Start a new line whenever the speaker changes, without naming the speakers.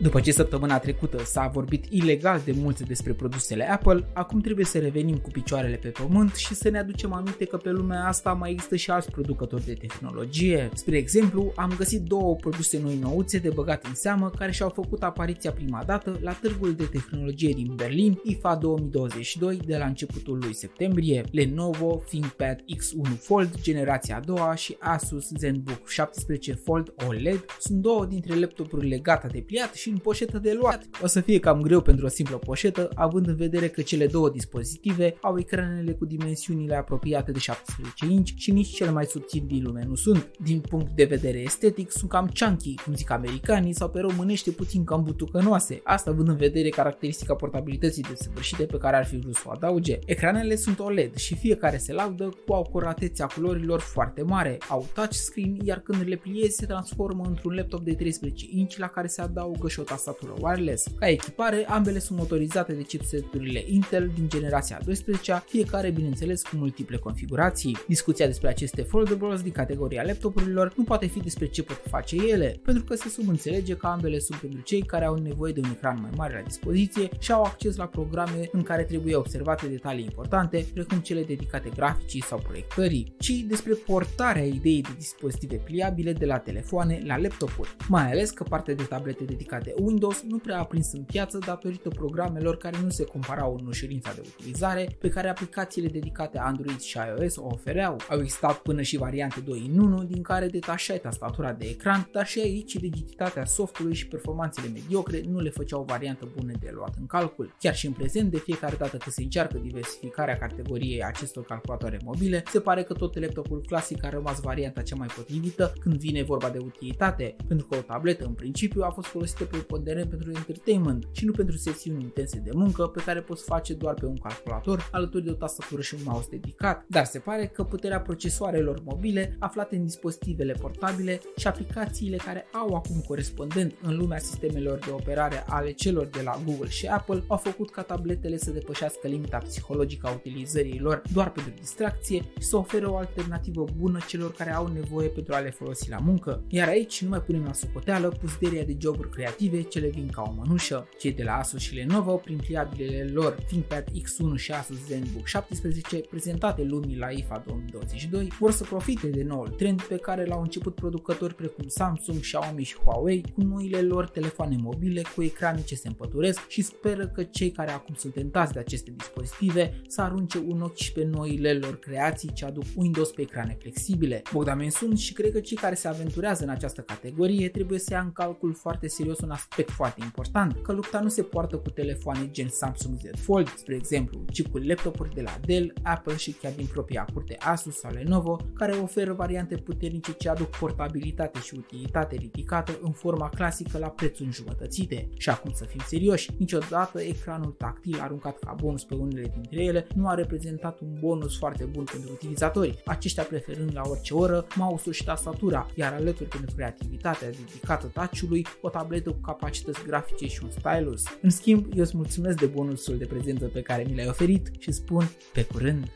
După ce săptămâna trecută s-a vorbit ilegal de multe despre produsele Apple, acum trebuie să revenim cu picioarele pe pământ și să ne aducem aminte că pe lumea asta mai există și alți producători de tehnologie. Spre exemplu, am găsit două produse noi nouțe de băgat în seamă care și-au făcut apariția prima dată la târgul de tehnologie din Berlin IFA 2022 de la începutul lui septembrie, Lenovo ThinkPad X1 Fold generația a doua și Asus ZenBook 17 Fold OLED sunt două dintre laptopurile gata de pliat și în poșetă de luat. O să fie cam greu pentru o simplă poșetă, având în vedere că cele două dispozitive au ecranele cu dimensiunile apropiate de 17 inch și nici cel mai subțiri din lume nu sunt. Din punct de vedere estetic, sunt cam chunky, cum zic americanii, sau pe românește puțin cam butucănoase. Asta având în vedere caracteristica portabilității desăvârșite pe care ar fi vrut să o adauge. Ecranele sunt OLED și fiecare se laudă cu acuratețea culorilor foarte mare. Au touchscreen, iar când le pliezi se transformă într-un laptop de 13 inch la care se adaugă și o tastatură wireless. Ca echipare, ambele sunt motorizate de chipseturile Intel din generația 12 fiecare bineînțeles cu multiple configurații. Discuția despre aceste foldables din categoria laptopurilor nu poate fi despre ce pot face ele, pentru că se subînțelege că ambele sunt pentru cei care au nevoie de un ecran mai mare la dispoziție și au acces la programe în care trebuie observate detalii importante, precum cele dedicate graficii sau proiectării, ci despre portarea ideii de dispozitive pliabile de la telefoane la laptopuri, mai ales că partea de tablete dedicate Windows nu prea a prins în piață datorită programelor care nu se comparau în ușurința de utilizare pe care aplicațiile dedicate Android și iOS o ofereau. Au existat până și variante 2 în 1 din care detașai tastatura de ecran, dar și aici rigiditatea softului și performanțele mediocre nu le făceau o variantă bună de luat în calcul. Chiar și în prezent, de fiecare dată când se încearcă diversificarea categoriei acestor calculatoare mobile, se pare că tot laptopul clasic a rămas varianta cea mai potrivită când vine vorba de utilitate, pentru că o tabletă în principiu a fost folosită preponderent pentru entertainment și nu pentru sesiuni intense de muncă pe care poți face doar pe un calculator alături de o tastatură și un mouse dedicat, dar se pare că puterea procesoarelor mobile aflate în dispozitivele portabile și aplicațiile care au acum corespondent în lumea sistemelor de operare ale celor de la Google și Apple au făcut ca tabletele să depășească limita psihologică a utilizării lor doar pentru distracție și să ofere o alternativă bună celor care au nevoie pentru a le folosi la muncă. Iar aici nu mai punem la socoteală pusteria de joburi creative ce le vin ca o mănușă. Cei de la Asus și Lenovo, prin pliabilele lor ThinkPad X1 și Asus ZenBook 17, prezentate lumii la IFA 2022, vor să profite de noul trend pe care l-au început producători precum Samsung, Xiaomi și Huawei cu noile lor telefoane mobile cu ecrane ce se împăturesc și speră că cei care acum sunt tentați de aceste dispozitive să arunce un ochi și pe noile lor creații ce aduc Windows pe ecrane flexibile. Bogdamen sunt și cred că cei care se aventurează în această categorie trebuie să ia în calcul foarte serios un aspect foarte important, că lupta nu se poartă cu telefoane gen Samsung Z Fold, spre exemplu, ci cu laptopuri de la Dell, Apple și chiar din propria curte Asus sau Lenovo, care oferă variante puternice ce aduc portabilitate și utilitate ridicată în forma clasică la prețuri înjumătățite. Și acum să fim serioși, niciodată ecranul tactil aruncat ca bonus pe unele dintre ele nu a reprezentat un bonus foarte bun pentru utilizatori, aceștia preferând la orice oră mouse-ul și tastatura, iar alături pentru creativitatea dedicată touch-ului, o tabletă cu capacități grafice și un stylus. În schimb, eu îți mulțumesc de bonusul de prezență pe care mi l-ai oferit și spun pe curând!